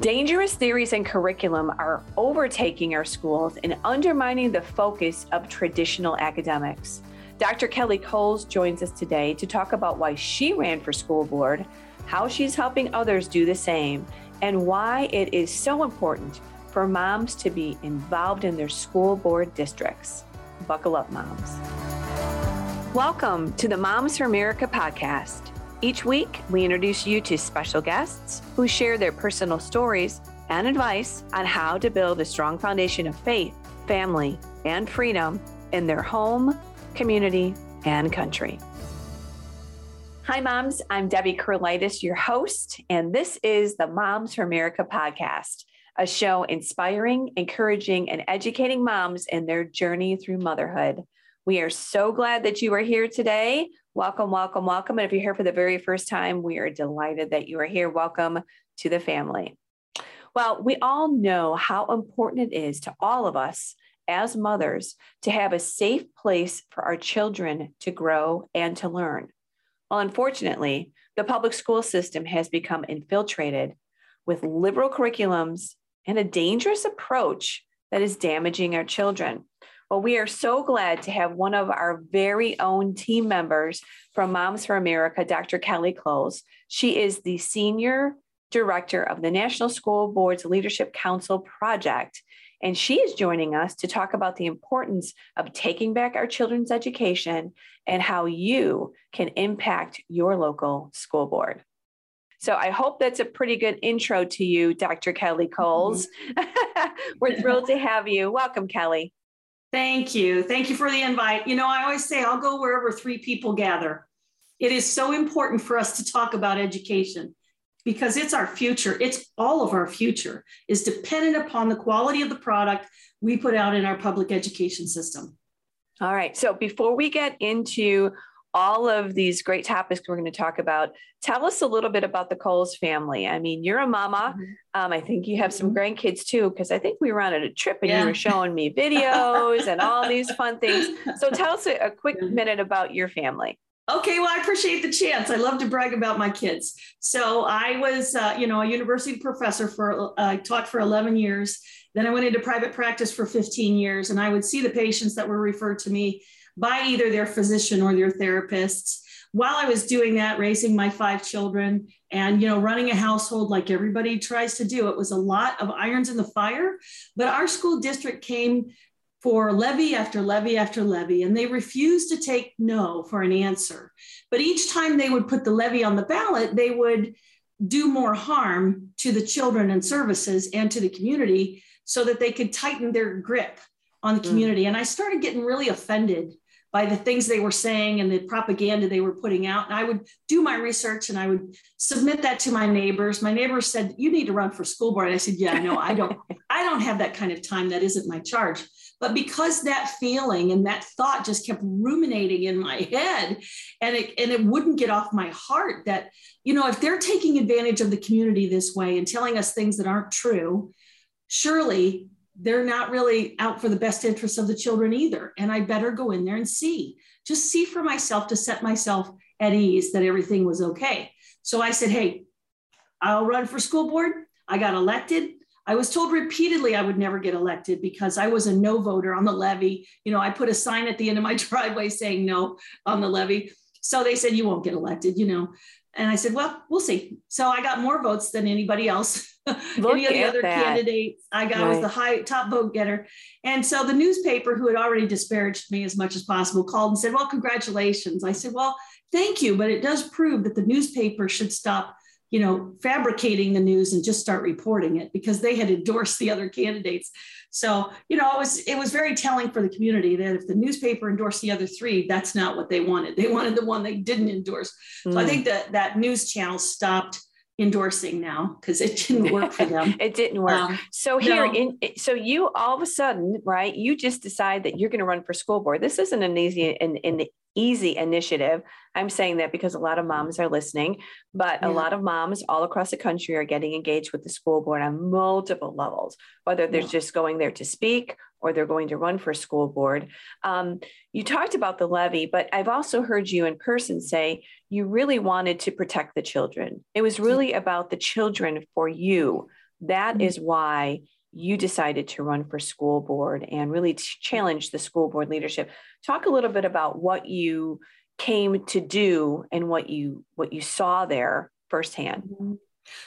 Dangerous theories and curriculum are overtaking our schools and undermining the focus of traditional academics. Dr. Kelly Kohls joins us today to talk about why she ran for school board, how she's helping others do the same, and why it is so important for moms to be involved in their school board districts. Buckle up, moms. Welcome to the Moms for America podcast. Each week, we introduce you to special guests who share their personal stories and advice on how to build a strong foundation of faith, family, and freedom in their home, community, and country. Hi, moms. I'm Debbie Curlitis, your host, and this is the Moms for America podcast, a show inspiring, encouraging, and educating moms in their journey through motherhood. We are so glad that you are here today. Welcome, welcome, welcome. And if you're here for the very first time, we are delighted that you are here. Welcome to the family. Well, we all know how important it is to all of us as mothers to have a safe place for our children to grow and to learn. Well, unfortunately, the public school system has become infiltrated with liberal curriculums and a dangerous approach that is damaging our children. Well, we are so glad to have one of our very own team members from Moms for America, Dr. Kelly Kohls. She is the Senior Director of the National School Boards Leadership Council Project. And she is joining us to talk about the importance of taking back our children's education and how you can impact your local school board. So I hope that's a pretty good intro to you, Dr. Kelly Kohls. Mm-hmm. We're thrilled to have you. Welcome, Kelly. Thank you. Thank you for the invite. You know, I always say I'll go wherever three people gather. It is so important for us to talk about education because it's our future. It's all of our future is dependent upon the quality of the product we put out in our public education system. All right. So before we get into all of these great topics we're going to talk about. Tell us a little bit about the Kohls family. I mean, you're a mama. Mm-hmm. Um, I think you have some mm-hmm. grandkids too, because I think we were on a trip and yeah. you were showing me videos and all these fun things. So tell us a, a quick minute about your family. Okay, well, I appreciate the chance. I love to brag about my kids. So I was, uh, you know, a university professor for, uh, I taught for 11 years. Then I went into private practice for 15 years, and I would see the patients that were referred to me by either their physician or their therapists. While I was doing that, raising my five children and you know running a household like everybody tries to do, it was a lot of irons in the fire. But our school district came for levy after levy after levy, and they refused to take no for an answer. But each time they would put the levy on the ballot, they would do more harm to the children and services and to the community so that they could tighten their grip on the mm. community. Mm. And I started getting really offended by the things they were saying and the propaganda they were putting out. And I would do my research and I would submit that to my neighbors. My neighbors said, "You need to run for school board." And I said, "Yeah, no, I don't. I don't have that kind of time. That isn't my charge." But because that feeling and that thought just kept ruminating in my head, and it and it wouldn't get off my heart that you know if they're taking advantage of the community this way and telling us things that aren't true, surely they're not really out for the best interests of the children either. And I better go in there and see, just see for myself to set myself at ease that everything was okay. So I said, Hey, I'll run for school board. I got elected. I was told repeatedly I would never get elected because I was a no voter on the levy. You know, I put a sign at the end of my driveway saying no on the levy. So they said, You won't get elected, you know. And I said, Well, we'll see. So I got more votes than anybody else. Any of the other that. candidates, I got right. was the high top vote getter. And so the newspaper, who had already disparaged me as much as possible, called and said, Well, congratulations. I said, Well, thank you. But it does prove that the newspaper should stop you know fabricating the news and just start reporting it because they had endorsed the other candidates so you know it was it was very telling for the community that if the newspaper endorsed the other three that's not what they wanted they wanted the one they didn't endorse mm. so i hmm. think that that news channel stopped endorsing now because it didn't work for them. it didn't work. Um, so here, no. in, so you all of a sudden, right? You just decide that you're going to run for school board. This isn't an easy an, an easy initiative. I'm saying that because a lot of moms are listening, but yeah. a lot of moms all across the country are getting engaged with the school board on multiple levels, whether they're yeah. just going there to speak or they're going to run for school board. Um, you talked about the levy, but I've also heard you in person say you really wanted to protect the children. It was really about the children for you. That mm-hmm. is why you decided to run for school board and really challenge the school board leadership. Talk a little bit about what you came to do and what you what you saw there firsthand. Mm-hmm.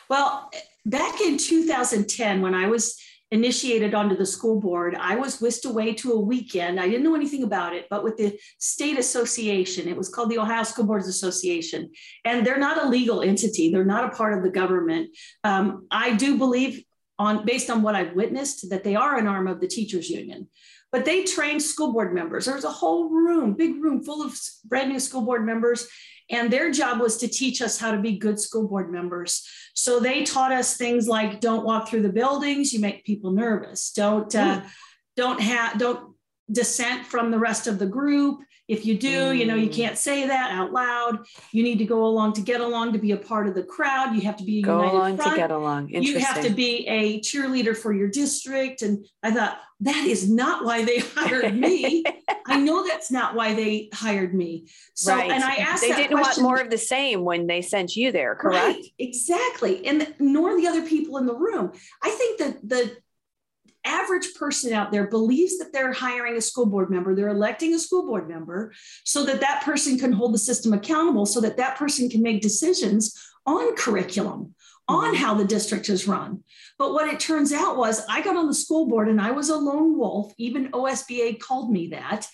Well, back in 2010 when I was initiated onto the school board, I was whisked away to a weekend. I didn't know anything about it, but with the state association, it was called the Ohio School Boards Association. And they're not a legal entity, they're not a part of the government. Um, I do believe, on based on what I've witnessed, that they are an arm of the teachers union. But they trained school board members. There was a whole room, big room full of brand new school board members. And their job was to teach us how to be good school board members. So they taught us things like don't walk through the buildings, you make people nervous. Don't uh, don't have don't dissent from the rest of the group. If you do, you know, you can't say that out loud. You need to go along to get along to be a part of the crowd. You have to be a go united along front. to get along. You have to be a cheerleader for your district. And I thought that is not why they hired me. I know that's not why they hired me. So, right. and I asked they didn't question, want more of the same when they sent you there, correct? Right, exactly. And nor the other people in the room. I think that the average person out there believes that they're hiring a school board member, they're electing a school board member so that that person can hold the system accountable, so that that person can make decisions on curriculum, on mm-hmm. how the district is run. But what it turns out was I got on the school board and I was a lone wolf. Even OSBA called me that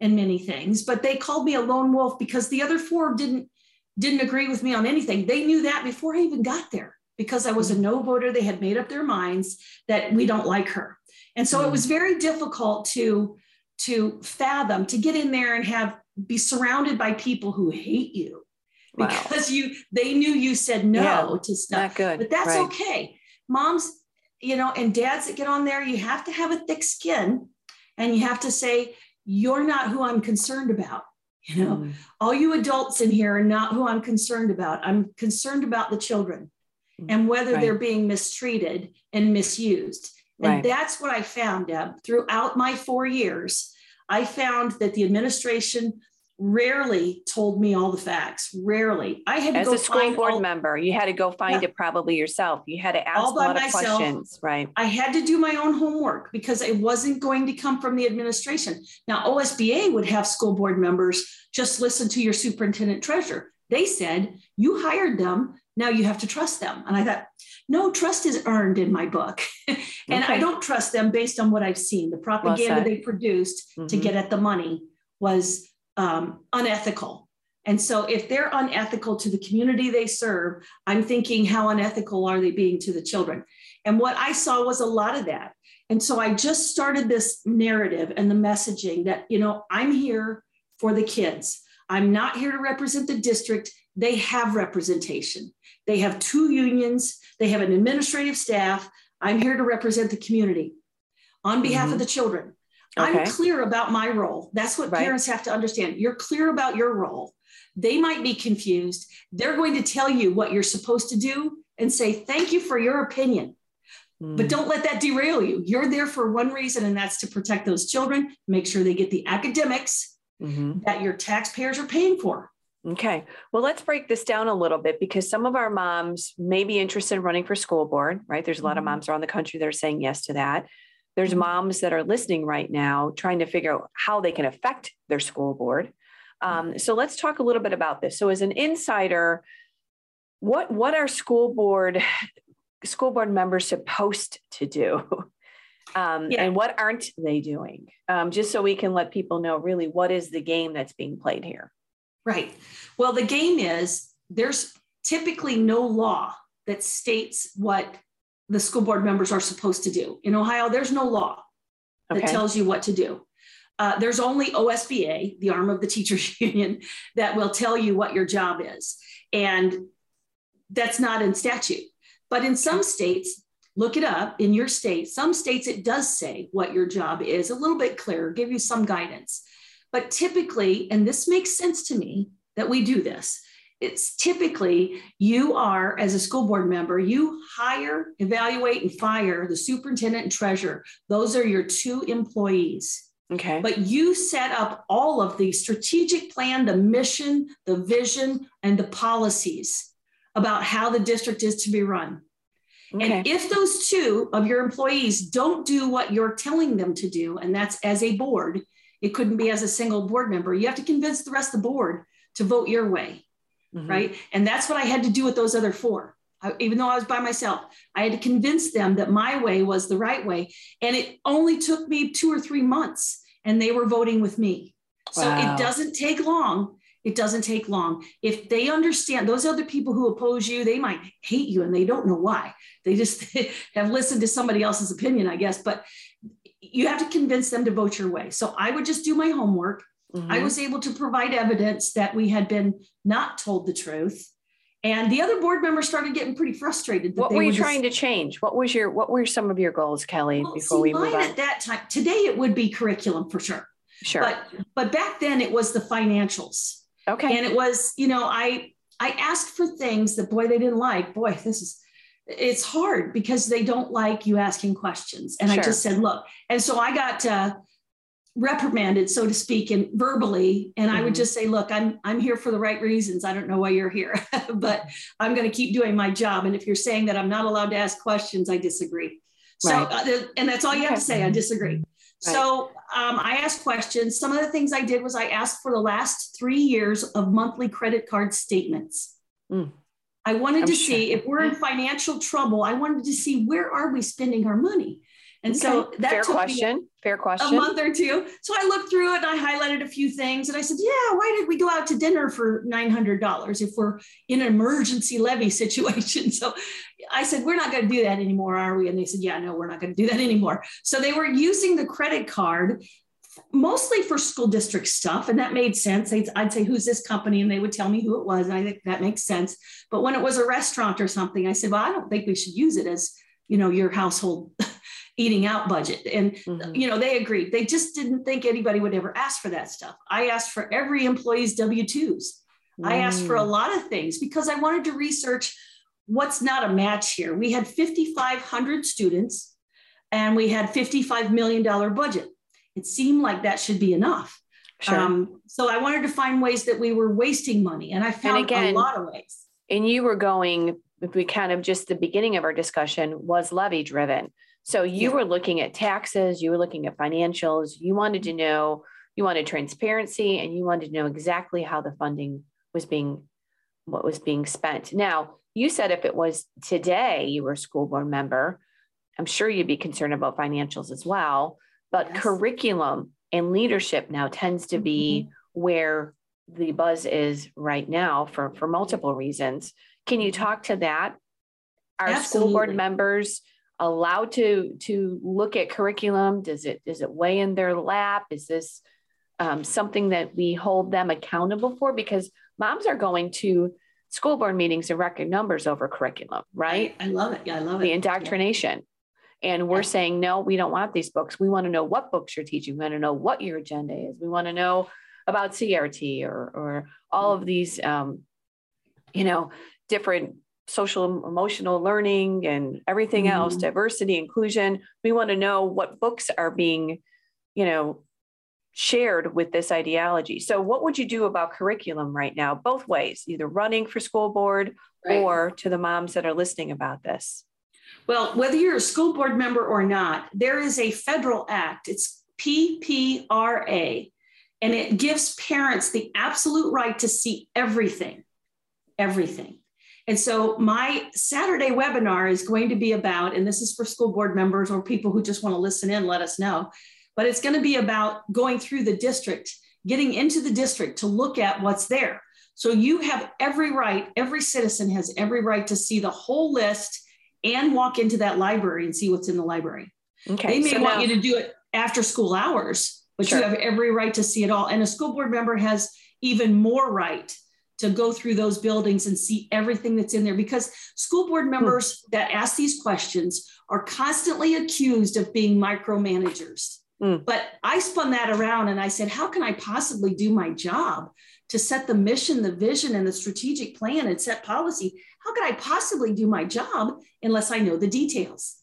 and many things, but they called me a lone wolf because the other four didn't didn't agree with me on anything. They knew that before I even got there because I was a no voter. They had made up their minds that we don't like her. And so it was very difficult to, to fathom, to get in there and have be surrounded by people who hate you wow. because you they knew you said no yeah, to stuff. Not good. But that's right. okay. Moms, you know, and dads that get on there, you have to have a thick skin and you have to say, you're not who I'm concerned about. You know, mm. all you adults in here are not who I'm concerned about. I'm concerned about the children Mm-hmm. and whether right. they're being mistreated and misused. And right. that's what I found, Deb, throughout my four years. I found that the administration rarely told me all the facts. Rarely. I had as a school board all, member, you had to go find yeah, it probably yourself. You had to ask a lot myself. of questions, right? I had to do my own homework because it wasn't going to come from the administration. Now, OSBA would have school board members just listen to your superintendent treasurer. They said you hired them now you have to trust them. And I thought, no, trust is earned in my book. and okay. I don't trust them based on what I've seen. The propaganda well they produced mm-hmm. to get at the money was um, unethical. And so if they're unethical to the community they serve, I'm thinking, how unethical are they being to the children? And what I saw was a lot of that. And so I just started this narrative and the messaging that, you know, I'm here for the kids. I'm not here to represent the district. They have representation. They have two unions, they have an administrative staff. I'm here to represent the community on behalf mm-hmm. of the children. Okay. I'm clear about my role. That's what right. parents have to understand. You're clear about your role. They might be confused. They're going to tell you what you're supposed to do and say, Thank you for your opinion. Mm. But don't let that derail you. You're there for one reason, and that's to protect those children, make sure they get the academics mm-hmm. that your taxpayers are paying for. Okay. Well, let's break this down a little bit because some of our moms may be interested in running for school board, right? There's a lot of mm-hmm. moms around the country that are saying yes to that. There's mm-hmm. moms that are listening right now trying to figure out how they can affect their school board. Um, so let's talk a little bit about this. So, as an insider, what what are school board school board members supposed to do? Um, yeah. And what aren't they doing? Um, just so we can let people know really what is the game that's being played here. Right. Well, the game is there's typically no law that states what the school board members are supposed to do. In Ohio, there's no law that tells you what to do. Uh, there's only OSBA, the arm of the teachers union, that will tell you what your job is. And that's not in statute. But in some states, look it up in your state, some states it does say what your job is a little bit clearer, give you some guidance. But typically, and this makes sense to me that we do this, it's typically you are, as a school board member, you hire, evaluate, and fire the superintendent and treasurer. Those are your two employees. Okay. But you set up all of the strategic plan, the mission, the vision, and the policies about how the district is to be run. Okay. And if those two of your employees don't do what you're telling them to do, and that's as a board, it couldn't be as a single board member. You have to convince the rest of the board to vote your way, mm-hmm. right? And that's what I had to do with those other four. I, even though I was by myself, I had to convince them that my way was the right way. And it only took me two or three months, and they were voting with me. Wow. So it doesn't take long. It doesn't take long. If they understand those other people who oppose you, they might hate you and they don't know why. They just have listened to somebody else's opinion, I guess. But you have to convince them to vote your way. So I would just do my homework. Mm-hmm. I was able to provide evidence that we had been not told the truth. And the other board members started getting pretty frustrated. what were you trying just, to change? What was your what were some of your goals, Kelly, well, before see, we move on? At that time, today it would be curriculum for sure. Sure. But but back then it was the financials. Okay. And it was, you know, I I asked for things that boy they didn't like. Boy, this is it's hard because they don't like you asking questions. And sure. I just said, look. And so I got uh, reprimanded, so to speak, and verbally. And mm-hmm. I would mm-hmm. just say, look, I'm I'm here for the right reasons. I don't know why you're here, but I'm going to keep doing my job. And if you're saying that I'm not allowed to ask questions, I disagree. So, right. uh, and that's all you have to say. I disagree. Right. So um, I asked questions. Some of the things I did was I asked for the last three years of monthly credit card statements. Mm. I wanted I'm to sure. see if we're in financial trouble. I wanted to see where are we spending our money. And okay. so that fair took question. fair question. A month or two. So I looked through it and I highlighted a few things and I said, yeah, why did we go out to dinner for $900 if we're in an emergency levy situation? So I said, we're not going to do that anymore, are we? And they said, yeah, no, we're not going to do that anymore. So they were using the credit card mostly for school district stuff. And that made sense. I'd say, who's this company? And they would tell me who it was. And I think that makes sense. But when it was a restaurant or something, I said, well, I don't think we should use it as, you know, your household eating out budget. And, mm-hmm. you know, they agreed. They just didn't think anybody would ever ask for that stuff. I asked for every employee's W 2s. Mm. I asked for a mm. lot of things because I wanted to research what's not a match here. We had 5,500 students and we had $55 million budget it seemed like that should be enough. Sure. Um, so I wanted to find ways that we were wasting money, and I found and again, a lot of ways. And you were going, if we kind of just the beginning of our discussion was levy driven. So you yeah. were looking at taxes, you were looking at financials, you wanted to know, you wanted transparency, and you wanted to know exactly how the funding was being, what was being spent. Now, you said if it was today you were a school board member, I'm sure you'd be concerned about financials as well. But yes. curriculum and leadership now tends to be mm-hmm. where the buzz is right now for, for multiple reasons. Can you talk to that? Are Absolutely. school board members allowed to to look at curriculum? Does it does it weigh in their lap? Is this um, something that we hold them accountable for? Because moms are going to school board meetings in record numbers over curriculum, right? I, I love it. Yeah, I love it. The indoctrination. And we're saying, no, we don't want these books. We want to know what books you're teaching. We want to know what your agenda is. We want to know about CRT or, or all of these, um, you know, different social emotional learning and everything mm-hmm. else, diversity, inclusion. We want to know what books are being, you know, shared with this ideology. So, what would you do about curriculum right now, both ways, either running for school board right. or to the moms that are listening about this? Well, whether you're a school board member or not, there is a federal act. It's PPRA, and it gives parents the absolute right to see everything, everything. And so my Saturday webinar is going to be about, and this is for school board members or people who just want to listen in, let us know, but it's going to be about going through the district, getting into the district to look at what's there. So you have every right, every citizen has every right to see the whole list and walk into that library and see what's in the library. Okay. They may so want now, you to do it after school hours, but sure. you have every right to see it all. And a school board member has even more right to go through those buildings and see everything that's in there because school board hmm. members that ask these questions are constantly accused of being micromanagers. Hmm. But I spun that around and I said, how can I possibly do my job to set the mission, the vision, and the strategic plan and set policy how could I possibly do my job unless I know the details?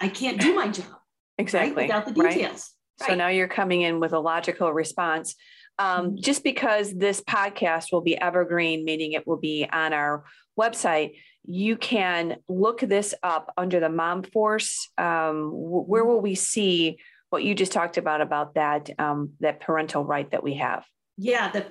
I can't do my job. Exactly. Right, without the details. Right? So now you're coming in with a logical response. Um, mm-hmm. Just because this podcast will be evergreen, meaning it will be on our website, you can look this up under the Mom Force. Um, where will we see what you just talked about about that um, that parental right that we have? Yeah, the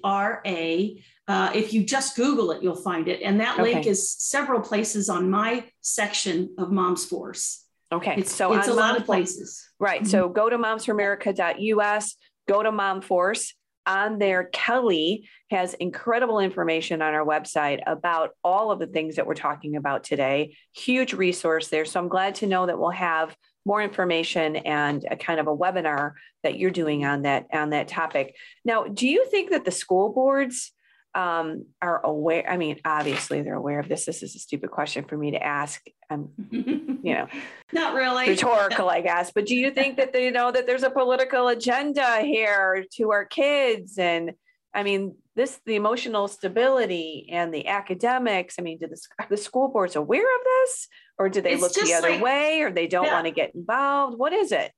PPRA. Uh, if you just Google it, you'll find it, and that okay. link is several places on my section of Moms Force. Okay, it's, so it's a lot of places. Right. Mm-hmm. So go to momsforamerica.us, go to Mom Force. On there, Kelly has incredible information on our website about all of the things that we're talking about today. Huge resource there. So I'm glad to know that we'll have more information and a kind of a webinar that you're doing on that on that topic. Now, do you think that the school boards um, are aware. I mean, obviously they're aware of this. This is a stupid question for me to ask. I'm, you know, not really rhetorical, I guess. But do you think that they know that there's a political agenda here to our kids? And I mean, this the emotional stability and the academics. I mean, do the, the school boards aware of this, or do they it's look the other like, way, or they don't yeah. want to get involved? What is it?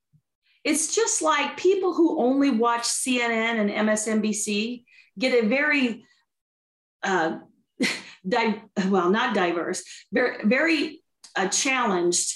It's just like people who only watch CNN and MSNBC get a very uh, di- well, not diverse, very, very uh, challenged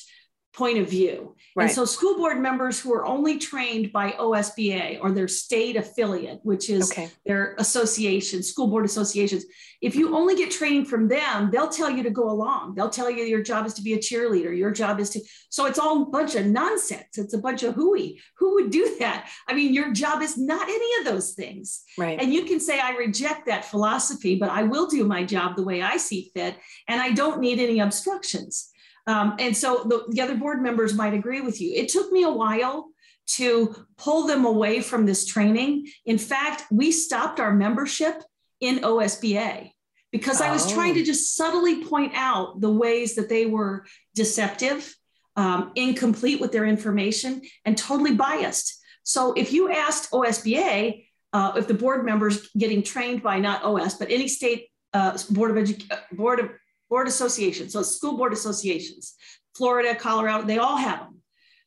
point of view. Right. And so school board members who are only trained by OSBA or their state affiliate, which is okay. their association, school board associations, if you only get training from them, they'll tell you to go along. They'll tell you your job is to be a cheerleader. Your job is to, so it's all a bunch of nonsense. It's a bunch of hooey. Who would do that? I mean, your job is not any of those things. Right. And you can say, I reject that philosophy, but I will do my job the way I see fit. And I don't need any obstructions. Um, and so the, the other board members might agree with you. It took me a while to pull them away from this training. In fact, we stopped our membership in OSBA because oh. I was trying to oh. just subtly point out the ways that they were deceptive, um, incomplete with their information, and totally biased. So if you asked OSBA, uh, if the board members getting trained by not OS, but any state uh, board of education, board of board associations, so school board associations, Florida, Colorado, they all have them.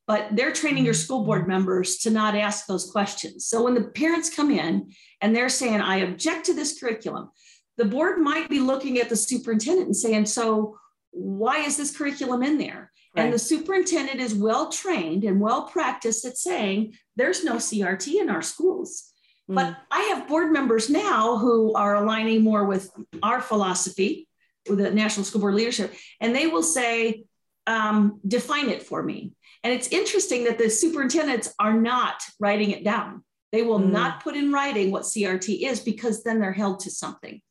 But they're training your school board members to not ask those questions. So when the parents come in and they're saying, I object to this curriculum, the board might be looking at the superintendent and saying, So why is this curriculum in there? Right. And the superintendent is well trained and well practiced at saying, There's no CRT in our schools. Mm. But I have board members now who are aligning more with our philosophy the National School Board leadership, and they will say, um, define it for me. And it's interesting that the superintendents are not writing it down. They will mm. not put in writing what CRT is because then they're held to something.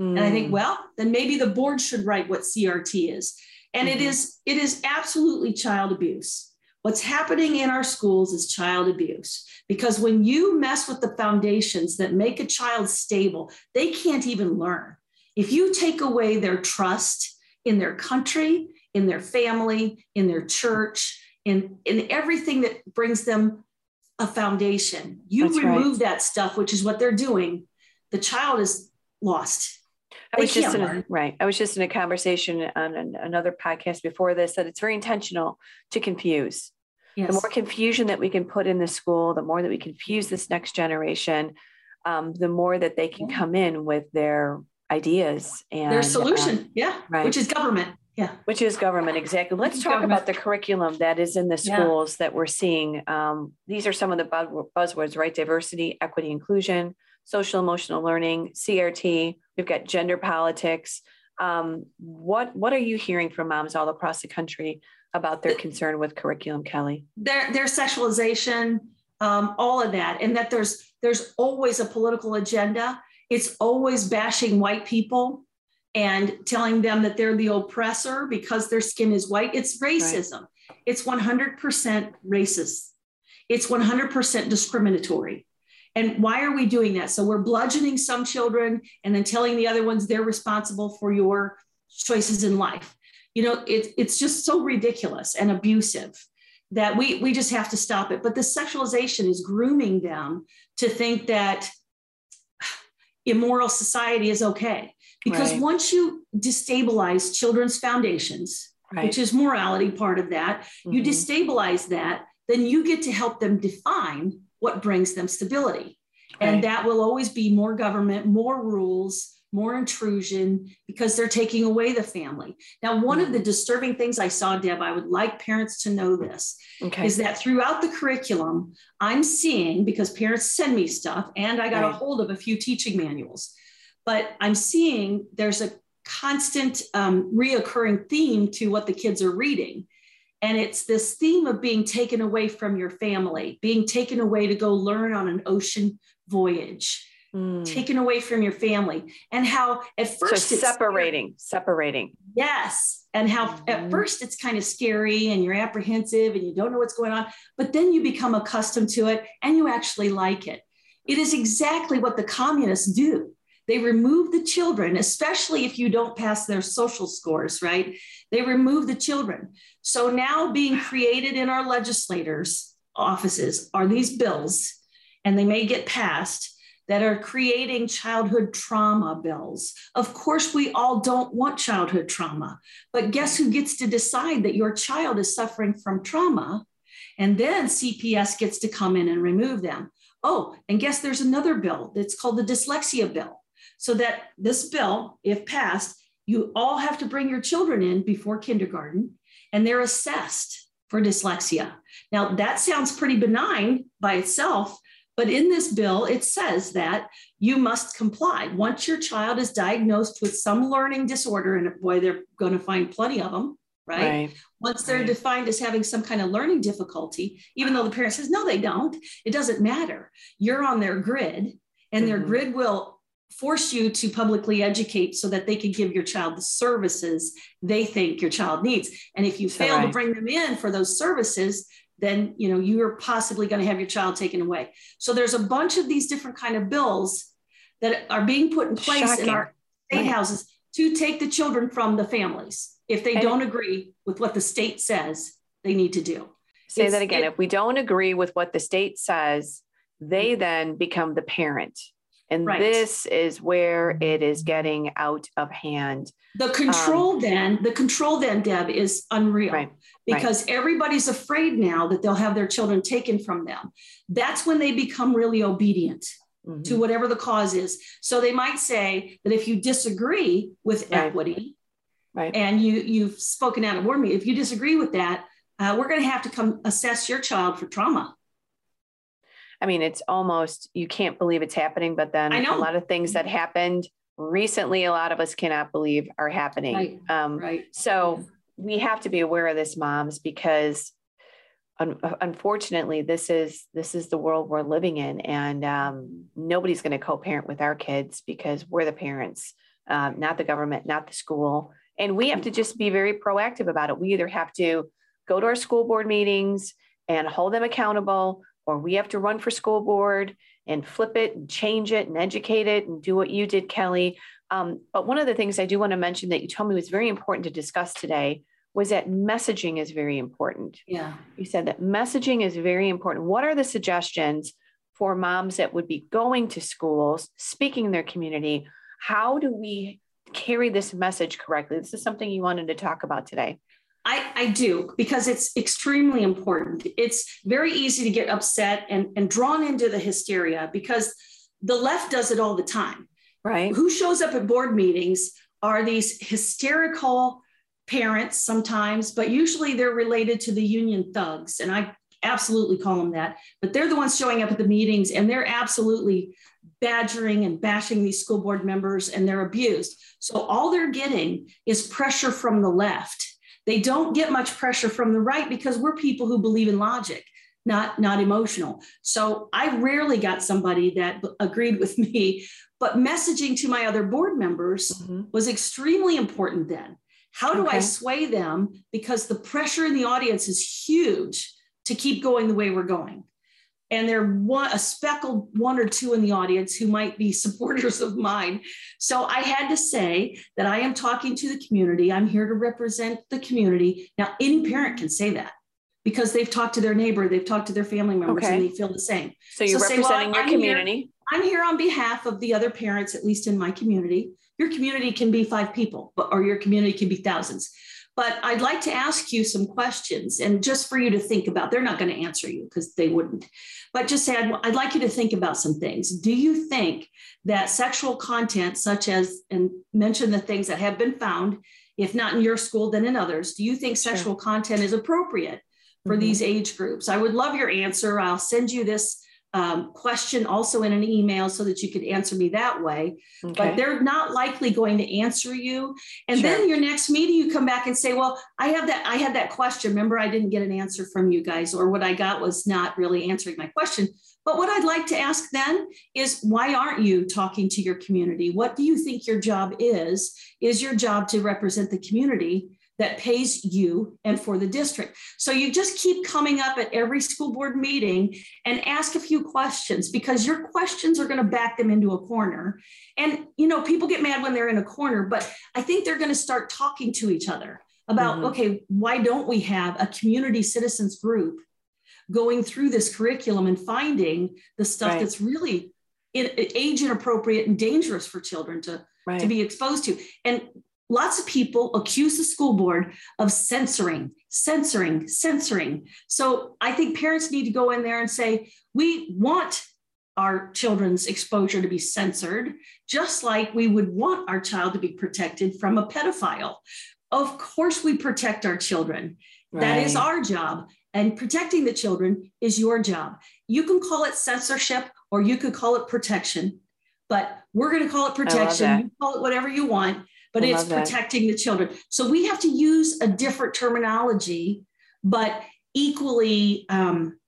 Mm. And I think, mm. well, then maybe the board should write what CRT is. And mm-hmm. it is it is absolutely child abuse. What's happening in our schools is child abuse because when you mess with the foundations that make a child stable, they can't even learn. If you take away their trust in their country, in their family, in their church, in, in everything that brings them a foundation, you That's remove right. that stuff, which is what they're doing, the child is lost. I was just in a, right. I was just in a conversation on an, another podcast before this that it's very intentional to confuse. Yes. The more confusion that we can put in the school, the more that we confuse this next generation, um, the more that they can come in with their ideas and their solution. Uh, yeah. Right. Which is government. Yeah. Which is government. Exactly. Let's talk government. about the curriculum that is in the schools yeah. that we're seeing. Um, these are some of the buzzwords, right? Diversity, equity, inclusion, social emotional learning, CRT. We've got gender politics. Um, what what are you hearing from moms all across the country about their concern with curriculum, Kelly? Their their sexualization, um, all of that, and that there's there's always a political agenda it's always bashing white people and telling them that they're the oppressor because their skin is white. It's racism. Right. It's 100% racist. It's 100% discriminatory. And why are we doing that? So we're bludgeoning some children and then telling the other ones they're responsible for your choices in life. You know, it, it's just so ridiculous and abusive that we, we just have to stop it. But the sexualization is grooming them to think that immoral society is okay. Because right. once you destabilize children's foundations, right. which is morality part of that, mm-hmm. you destabilize that, then you get to help them define what brings them stability. Right. And that will always be more government, more rules, more intrusion because they're taking away the family. Now, one mm-hmm. of the mm. disturbing things I saw, Deb, I would like parents to know this okay. is that throughout the curriculum, I'm seeing because parents send me stuff and I got right. a hold of a few teaching manuals, but I'm seeing there's a constant um, reoccurring theme to what the kids are reading. And it's this theme of being taken away from your family, being taken away to go learn on an ocean voyage, mm. taken away from your family. And how at first so separating, separating. Yes. And how mm. at first it's kind of scary and you're apprehensive and you don't know what's going on, but then you become accustomed to it and you actually like it. It is exactly what the communists do. They remove the children, especially if you don't pass their social scores, right? They remove the children. So now being created in our legislators' offices are these bills, and they may get passed that are creating childhood trauma bills. Of course, we all don't want childhood trauma, but guess who gets to decide that your child is suffering from trauma? And then CPS gets to come in and remove them. Oh, and guess there's another bill that's called the dyslexia bill so that this bill, if passed, you all have to bring your children in before kindergarten and they're assessed for dyslexia. Now, that sounds pretty benign by itself, but in this bill, it says that you must comply. Once your child is diagnosed with some learning disorder, and boy, they're going to find plenty of them, right? right. Once they're right. defined as having some kind of learning difficulty, even though the parent says, no, they don't, it doesn't matter. You're on their grid, and mm-hmm. their grid will force you to publicly educate so that they can give your child the services they think your child needs and if you fail right. to bring them in for those services then you know you're possibly going to have your child taken away so there's a bunch of these different kind of bills that are being put in place Shocking. in our state right. houses to take the children from the families if they and don't agree with what the state says they need to do say it's, that again it, if we don't agree with what the state says they mm-hmm. then become the parent and right. this is where it is getting out of hand. The control um, then, the control then, Deb, is unreal right. because right. everybody's afraid now that they'll have their children taken from them. That's when they become really obedient. Mm-hmm. To whatever the cause is. So they might say that if you disagree with equity, right. and you you've spoken out and warned me, if you disagree with that, uh, we're going to have to come assess your child for trauma. I mean, it's almost, you can't believe it's happening, but then a lot of things that happened recently, a lot of us cannot believe are happening. Right. Um, right. So we have to be aware of this, moms, because un- unfortunately, this is this is the world we're living in, and um, nobody's going to co-parent with our kids because we're the parents, um, not the government, not the school, and we have to just be very proactive about it. We either have to go to our school board meetings and hold them accountable or we have to run for school board and flip it and change it and educate it and do what you did, Kelly. Um, but one of the things I do want to mention that you told me was very important to discuss today was that messaging is very important. Yeah. You said that messaging is very important. What are the suggestions for moms that would be going to schools, speaking in their community? How do we carry this message correctly? This is something you wanted to talk about today. I, I do because it's extremely important. It's very easy to get upset and, and drawn into the hysteria because the left does it all the time. Right. Who shows up at board meetings are these hysterical parents sometimes, but usually they're related to the union thugs. And I absolutely call them that. But they're the ones showing up at the meetings and they're absolutely badgering and bashing these school board members and they're abused. So all they're getting is pressure from the left they don't get much pressure from the right because we're people who believe in logic, not, not emotional. So I rarely got somebody that agreed with me, but messaging to my other board members mm-hmm. was extremely important then. How do okay. I sway them? Because the pressure in the audience is huge to keep going the way we're going and there one a speckled one or two in the audience who might be supporters of mine. So i had to say that i am talking to the community. I'm here to represent the community. Now any parent can say that because they've talked to their neighbor they've talked to their family members okay. and they feel the same. So you're so representing say, well, your I'm community. Here, i'm here on behalf of the other parents at least in my community. Your community can be five people or your community can be thousands But I'd like to ask you some questions and just for you to think about. They're not going to answer you because they wouldn't. But just say, I'd, I'd like you to think about some things. Do you think that sexual content, such as, and mention the things that have been found, if not in your school, then in others, do you think sexual sure. content is appropriate for mm-hmm. these age groups? I would love your answer. I'll send you this um, question also in an email so that you could answer me that way. Okay. But they're not likely going to answer you. And sure. then your next meeting, you come back and say, "Well, I have that. I had that question. Remember, I didn't get an answer from you guys, or what I got was not really answering my question." But what I'd like to ask then is, why aren't you talking to your community? What do you think your job is? Is your job to represent the community? That pays you and for the district. So you just keep coming up at every school board meeting and ask a few questions because your questions are going to back them into a corner. And you know, people get mad when they're in a corner, but I think they're going to start talking to each other about mm-hmm. okay, why don't we have a community citizens group going through this curriculum and finding the stuff right. that's really age inappropriate and dangerous for children to right. to be exposed to. And Lots of people accuse the school board of censoring, censoring, censoring. So I think parents need to go in there and say, we want our children's exposure to be censored, just like we would want our child to be protected from a pedophile. Of course, we protect our children. Right. That is our job. And protecting the children is your job. You can call it censorship or you could call it protection, but we're going to call it protection. You call it whatever you want but I it's protecting the children. So we have to use a different terminology, but equally um,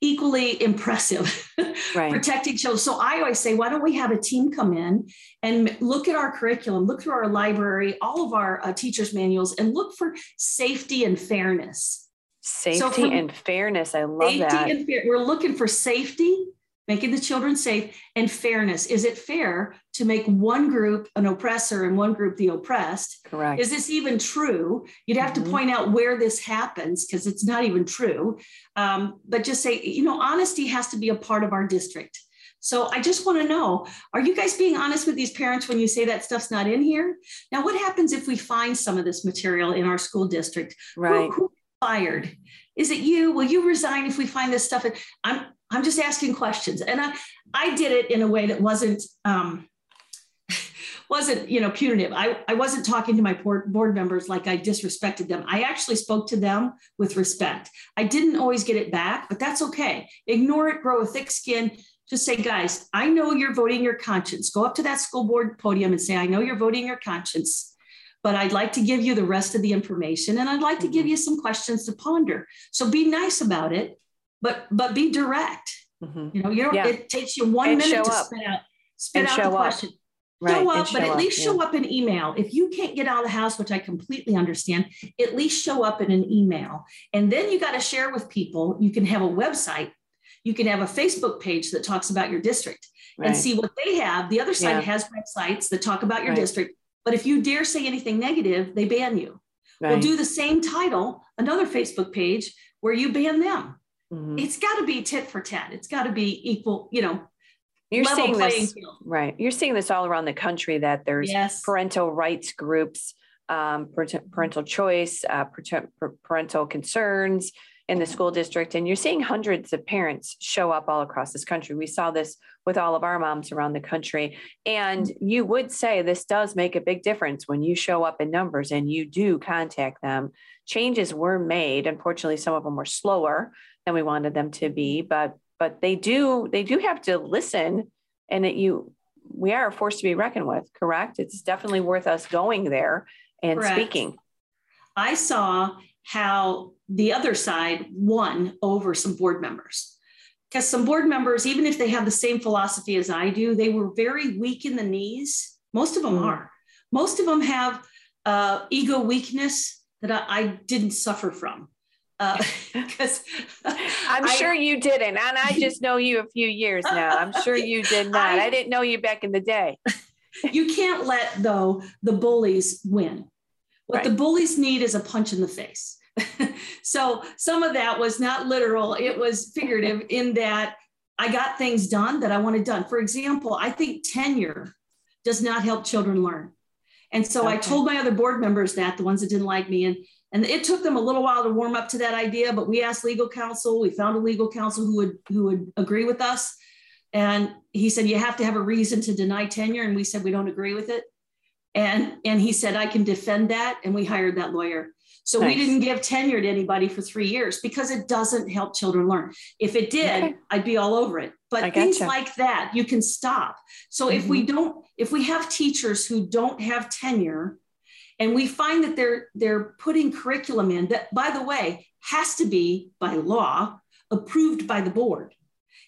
equally impressive right. protecting children. So I always say, why don't we have a team come in and look at our curriculum, look through our library, all of our uh, teachers' manuals, and look for safety and fairness. Safety so and fairness. I love safety that. And fair, we're looking for safety making the children safe and fairness. Is it fair to make one group an oppressor and one group the oppressed? Correct. Is this even true? You'd have mm-hmm. to point out where this happens because it's not even true. Um, but just say, you know, honesty has to be a part of our district. So I just want to know, are you guys being honest with these parents when you say that stuff's not in here? Now, what happens if we find some of this material in our school district? Right. Who, who fired? Is it you? Will you resign if we find this stuff? I'm I'm just asking questions. And I, I did it in a way that wasn't, um, wasn't, you know, punitive. I, I wasn't talking to my board, board members like I disrespected them. I actually spoke to them with respect. I didn't always get it back, but that's okay. Ignore it, grow a thick skin. Just say, guys, I know you're voting your conscience. Go up to that school board podium and say, I know you're voting your conscience, but I'd like to give you the rest of the information and I'd like to give mm-hmm. you some questions to ponder. So be nice about it but but be direct. Mm-hmm. You know, you. Yeah. It takes you one and minute to up. spit out spit and out the question. Up. Right. Show up, show but at least show up in email. If you can't get out of the house, which I completely understand, at least show up in an email. And then you got to share with people. You can have a website. You can have a Facebook page that talks about your district right. and see what they have. The other side yeah. has websites that talk about your right. district. But if you dare say anything negative, they ban you. We'll do the same title, another Facebook page where you ban them. Mm-hmm. It's got to be tit for tat. It's got to be equal, you know. You're seeing this, field. right? You're seeing this all around the country that there's yes. parental rights groups, um, parental choice, uh, parental concerns in the school district, and you're seeing hundreds of parents show up all across this country. We saw this with all of our moms around the country, and you would say this does make a big difference when you show up in numbers and you do contact them. Changes were made. Unfortunately, some of them were slower than we wanted them to be but but they do they do have to listen and that you we are a force to be reckoned with correct? It's definitely worth us going there and correct. speaking. I saw how the other side won over some board members. Because some board members even if they have the same philosophy as i do they were very weak in the knees. Most of them mm. are. Most of them have uh, ego weakness that I, I didn't suffer from because uh, I'm I, sure you didn't. And I just know you a few years now. I'm sure you did not. I, I didn't know you back in the day. you can't let, though, the bullies win. What right. the bullies need is a punch in the face. so some of that was not literal, it was figurative in that I got things done that I wanted done. For example, I think tenure does not help children learn. And so okay. I told my other board members that, the ones that didn't like me. And, and it took them a little while to warm up to that idea, but we asked legal counsel. We found a legal counsel who would who would agree with us. And he said, you have to have a reason to deny tenure. And we said, we don't agree with it. And, and he said, I can defend that. And we hired that lawyer. So nice. we didn't give tenure to anybody for three years because it doesn't help children learn. If it did, okay. I'd be all over it. But things like that, you can stop. So mm-hmm. if we mm-hmm. don't, if we have teachers who don't have tenure, and we find that they're they're putting curriculum in that, by the way, has to be by law approved by the board.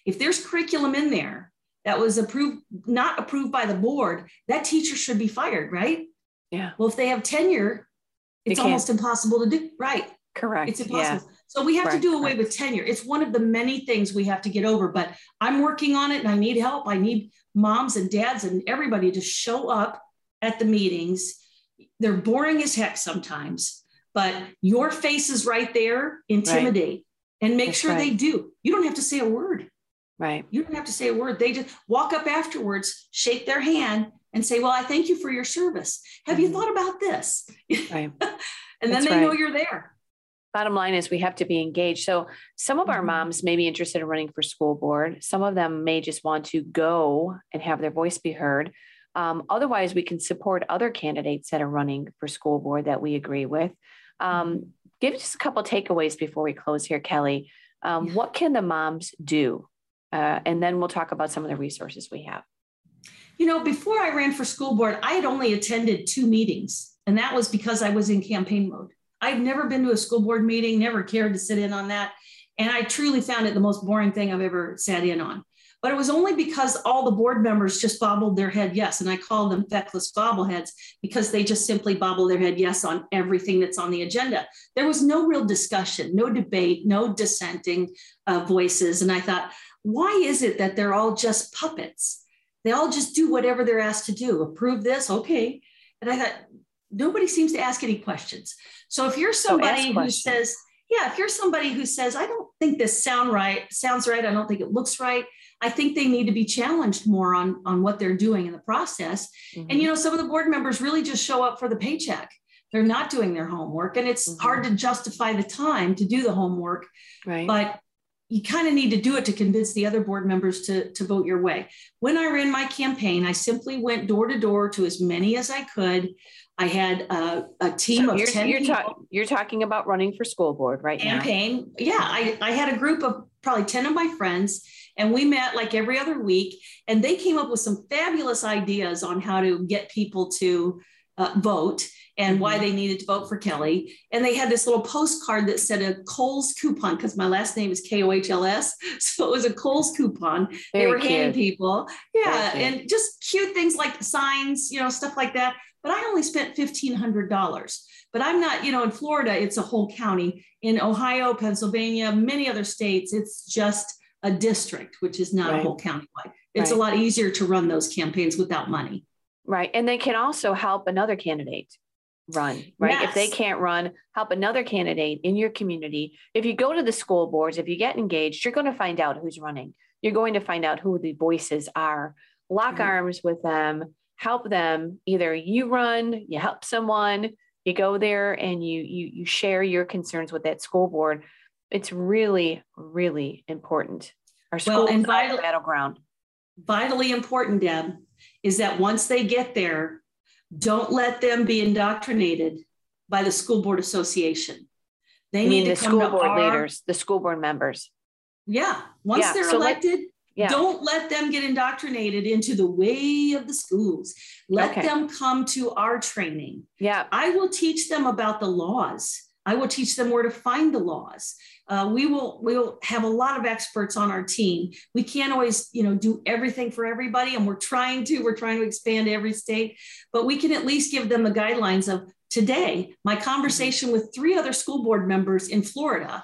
If there's curriculum in there that was approved, not approved by the board, that teacher should be fired, right? Yeah. Well, if they have tenure, it's almost impossible to do. Right. Correct. It's impossible. Yeah. So we have right. to do away with tenure. It's one of the many things we have to get over, but I'm working on it and I need help. I need moms and dads and everybody to show up at the meetings. They're boring as heck sometimes, but your face is right there, intimidate right. and make That's sure right. they do. You don't have to say a word. Right. You don't have to say a word. They just walk up afterwards, shake their hand, and say, Well, I thank you for your service. Have mm-hmm. you thought about this? Right. and then they right. know you're there. Bottom line is we have to be engaged. So some of our mm-hmm. moms may be interested in running for school board. Some of them may just want to go and have their voice be heard. Um, otherwise, we can support other candidates that are running for school board that we agree with. Um, mm-hmm. give just a couple takeaways before we close here, Kelly. Um, what can the moms do uh, and then we'll talk about some of the resources we have. You know, before I ran for school board, I had only attended two meetings, and that was because I was in campaign mode. I've never been to a school board meeting, never cared to sit in on that. And I truly found it the most boring thing I've ever sat in on. But it was only because all the board members just bobbled their head yes. And I call them feckless bobbleheads because they just simply bobble their head yes on everything that's on the agenda. There was no real discussion, no debate, no dissenting uh, voices. And I thought, why is it that they're all just puppets? They all just do whatever they're asked to do. Approve this, okay. And I thought, nobody seems to ask any questions. So if you're somebody who says, yeah, if you're somebody who says, I don't think this sound right, sounds right, I don't think it looks right, I think they need to be challenged more on, on what they're doing in the process. Mm-hmm. And you know, some of the board members really just show up for the paycheck. They're not doing their homework, and it's mm-hmm. hard to justify the time to do the homework. Right. But you kind of need to do it to convince the other board members to, to vote your way. When I ran my campaign, I simply went door to door to as many as I could. I had a, a team so of you're, 10 you're, ta- you're talking about running for school board right campaign. now. Yeah, I, I had a group of probably 10 of my friends, and we met like every other week, and they came up with some fabulous ideas on how to get people to uh, vote and mm-hmm. why they needed to vote for Kelly. And they had this little postcard that said a Kohl's coupon because my last name is K O H L S. So it was a Kohl's coupon. Very they were cute. handing people. Yeah. And just cute things like signs, you know, stuff like that. But I only spent $1,500. But I'm not, you know, in Florida, it's a whole county. In Ohio, Pennsylvania, many other states, it's just a district, which is not right. a whole countywide. It's right. a lot easier to run those campaigns without money. Right. And they can also help another candidate run, right? Yes. If they can't run, help another candidate in your community. If you go to the school boards, if you get engaged, you're going to find out who's running. You're going to find out who the voices are. Lock mm-hmm. arms with them, help them. Either you run, you help someone, you go there and you you you share your concerns with that school board. It's really, really important. Our school well, and vital, battleground. Vitally important, Deb, is that once they get there, don't let them be indoctrinated by the school board association. They you need to the school board our, leaders, the school board members. Yeah. Once yeah. they're so elected, let, yeah. don't let them get indoctrinated into the way of the schools. Let okay. them come to our training. Yeah. I will teach them about the laws. I will teach them where to find the laws. Uh, we will we will have a lot of experts on our team. We can't always you know do everything for everybody, and we're trying to. We're trying to expand every state, but we can at least give them the guidelines of today. My conversation with three other school board members in Florida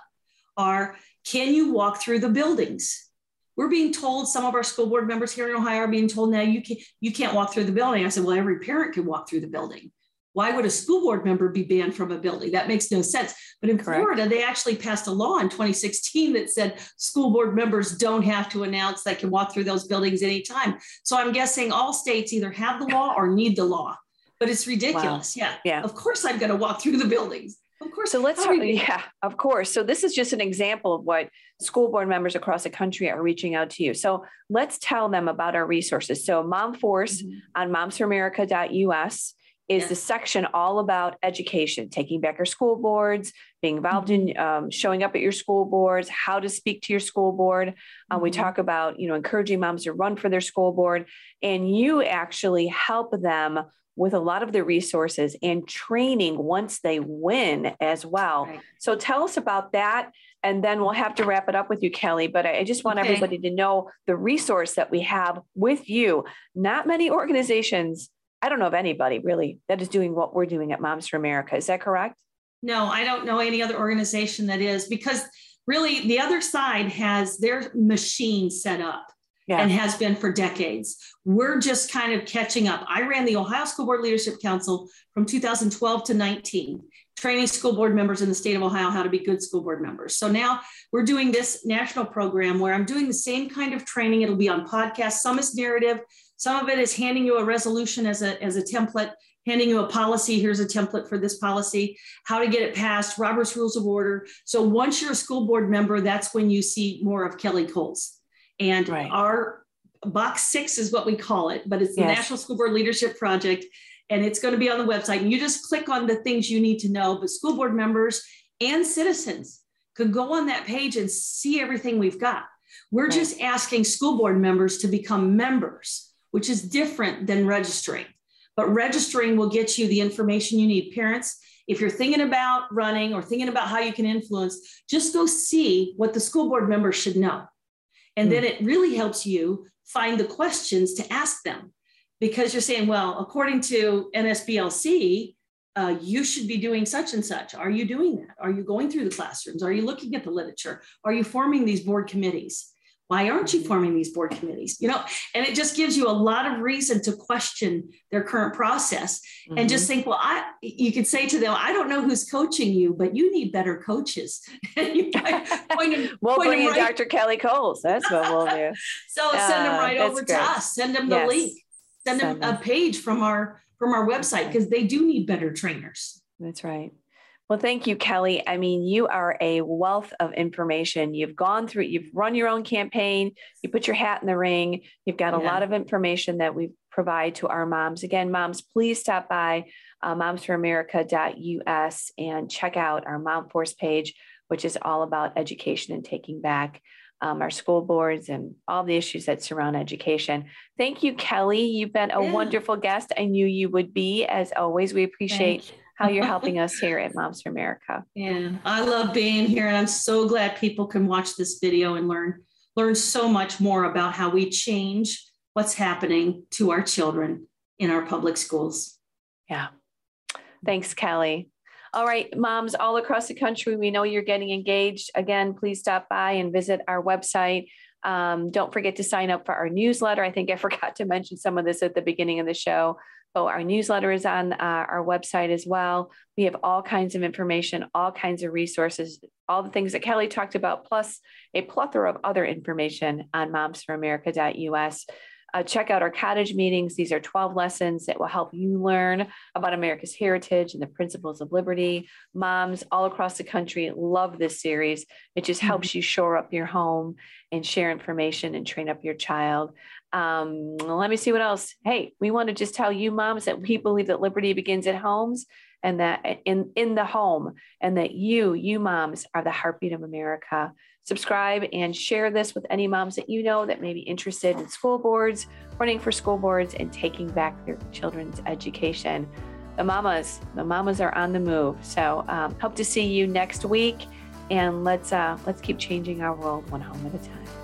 are: Can you walk through the buildings? We're being told some of our school board members here in Ohio are being told now you can you can't walk through the building. I said, well, every parent can walk through the building. Why would a school board member be banned from a building? That makes no sense. But in Correct. Florida, they actually passed a law in 2016 that said school board members don't have to announce they can walk through those buildings anytime. So I'm guessing all states either have the law or need the law. but it's ridiculous. Wow. Yeah. Yeah. Of course, I'm going to walk through the buildings. Of course. So let's. Yeah, of course. So this is just an example of what school board members across the country are reaching out to you. So let's tell them about our resources. So Mom Force mm-hmm. on momsforamerica.us is the section all about education, taking back your school boards, being involved mm-hmm. in um, showing up at your school boards, how to speak to your school board. Uh, mm-hmm. We talk about, you know, encouraging moms to run for their school board, and you actually help them with a lot of the resources and training once they win as well. Right. So tell us about that. And then we'll have to wrap it up with you, Kelly. But I just want okay. everybody to know the resource that we have with you. Not many organizations I don't know of anybody really that is doing what we're doing at Moms for America. Is that correct? No, I don't know any other organization that is because really the other side has their machine set up yeah. and has been for decades. We're just kind of catching up. I ran the Ohio School Board Leadership Council from 2012 to 19, training school board members in the state of Ohio how to be good school board members. So now we're doing this national program where I'm doing the same kind of training. It'll be on podcast. Some is narrative, some of it is handing you a resolution as a, as a template, handing you a policy. Here's a template for this policy, how to get it passed, Robert's Rules of Order. So once you're a school board member, that's when you see more of Kelly Kohls. And right. our box six is what we call it, but it's the yes. National School Board Leadership Project. And it's going to be on the website. And you just click on the things you need to know. But school board members and citizens could go on that page and see everything we've got. We're right. just asking school board members to become members which is different than registering. But registering will get you the information you need. Parents, if you're thinking about running or thinking about how you can influence, just go see what the school board members should know. And then it really helps you find the questions to ask them because you're saying, well, according to NSBLC, uh, you should be doing such and such. Are you doing that? Are you going through the classrooms? Are you looking at the literature? Are you forming these board committees? Why aren't you forming these board committees you know and it just gives you a lot of reason to question their current process mm-hmm. and just mm-hmm. think well i you could say to them i don't know who's coaching you but you need better coaches point we'll point bring in right. dr kelly Kohls that's what we'll do so uh, send them right over great. to us send them the yes. link send, send them, them a page from our from our website because they do need better trainers that's right well, thank you, Kelly. I mean, you are a wealth of information. You've gone through, you've run your own campaign, you put your hat in the ring, you've got a yeah. lot of information that we provide to our moms. Again, moms, please stop by uh, momsforamerica.us and check out our Mom Force page, which is all about education and taking back um, our school boards and all the issues that surround education. Thank you, Kelly. You've been a yeah. wonderful guest. I knew you would be. As always, we appreciate how you're helping us here at Moms for America. Yeah, I love being here, and I'm so glad people can watch this video and learn learn so much more about how we change what's happening to our children in our public schools. Yeah. Thanks, Kelly. All right, moms all across the country, we know you're getting engaged. Again, please stop by and visit our website. Um, don't forget to sign up for our newsletter. I think I forgot to mention some of this at the beginning of the show. Oh, our newsletter is on uh, our website as well. We have all kinds of information, all kinds of resources, all the things that Kelly talked about, plus a plethora of other information on momsforamerica.us. Uh, check out our cottage meetings. These are 12 lessons that will help you learn about America's heritage and the principles of liberty. Moms all across the country love this series. It just helps mm-hmm. you shore up your home and share information and train up your child. Um, let me see what else. Hey, we want to just tell you, moms, that we believe that liberty begins at homes and that in, in the home, and that you, you moms, are the heartbeat of America. Subscribe and share this with any moms that you know that may be interested in school boards, running for school boards, and taking back their children's education. The mamas, the mamas are on the move. So um, hope to see you next week, and let's uh, let's keep changing our world one home at a time.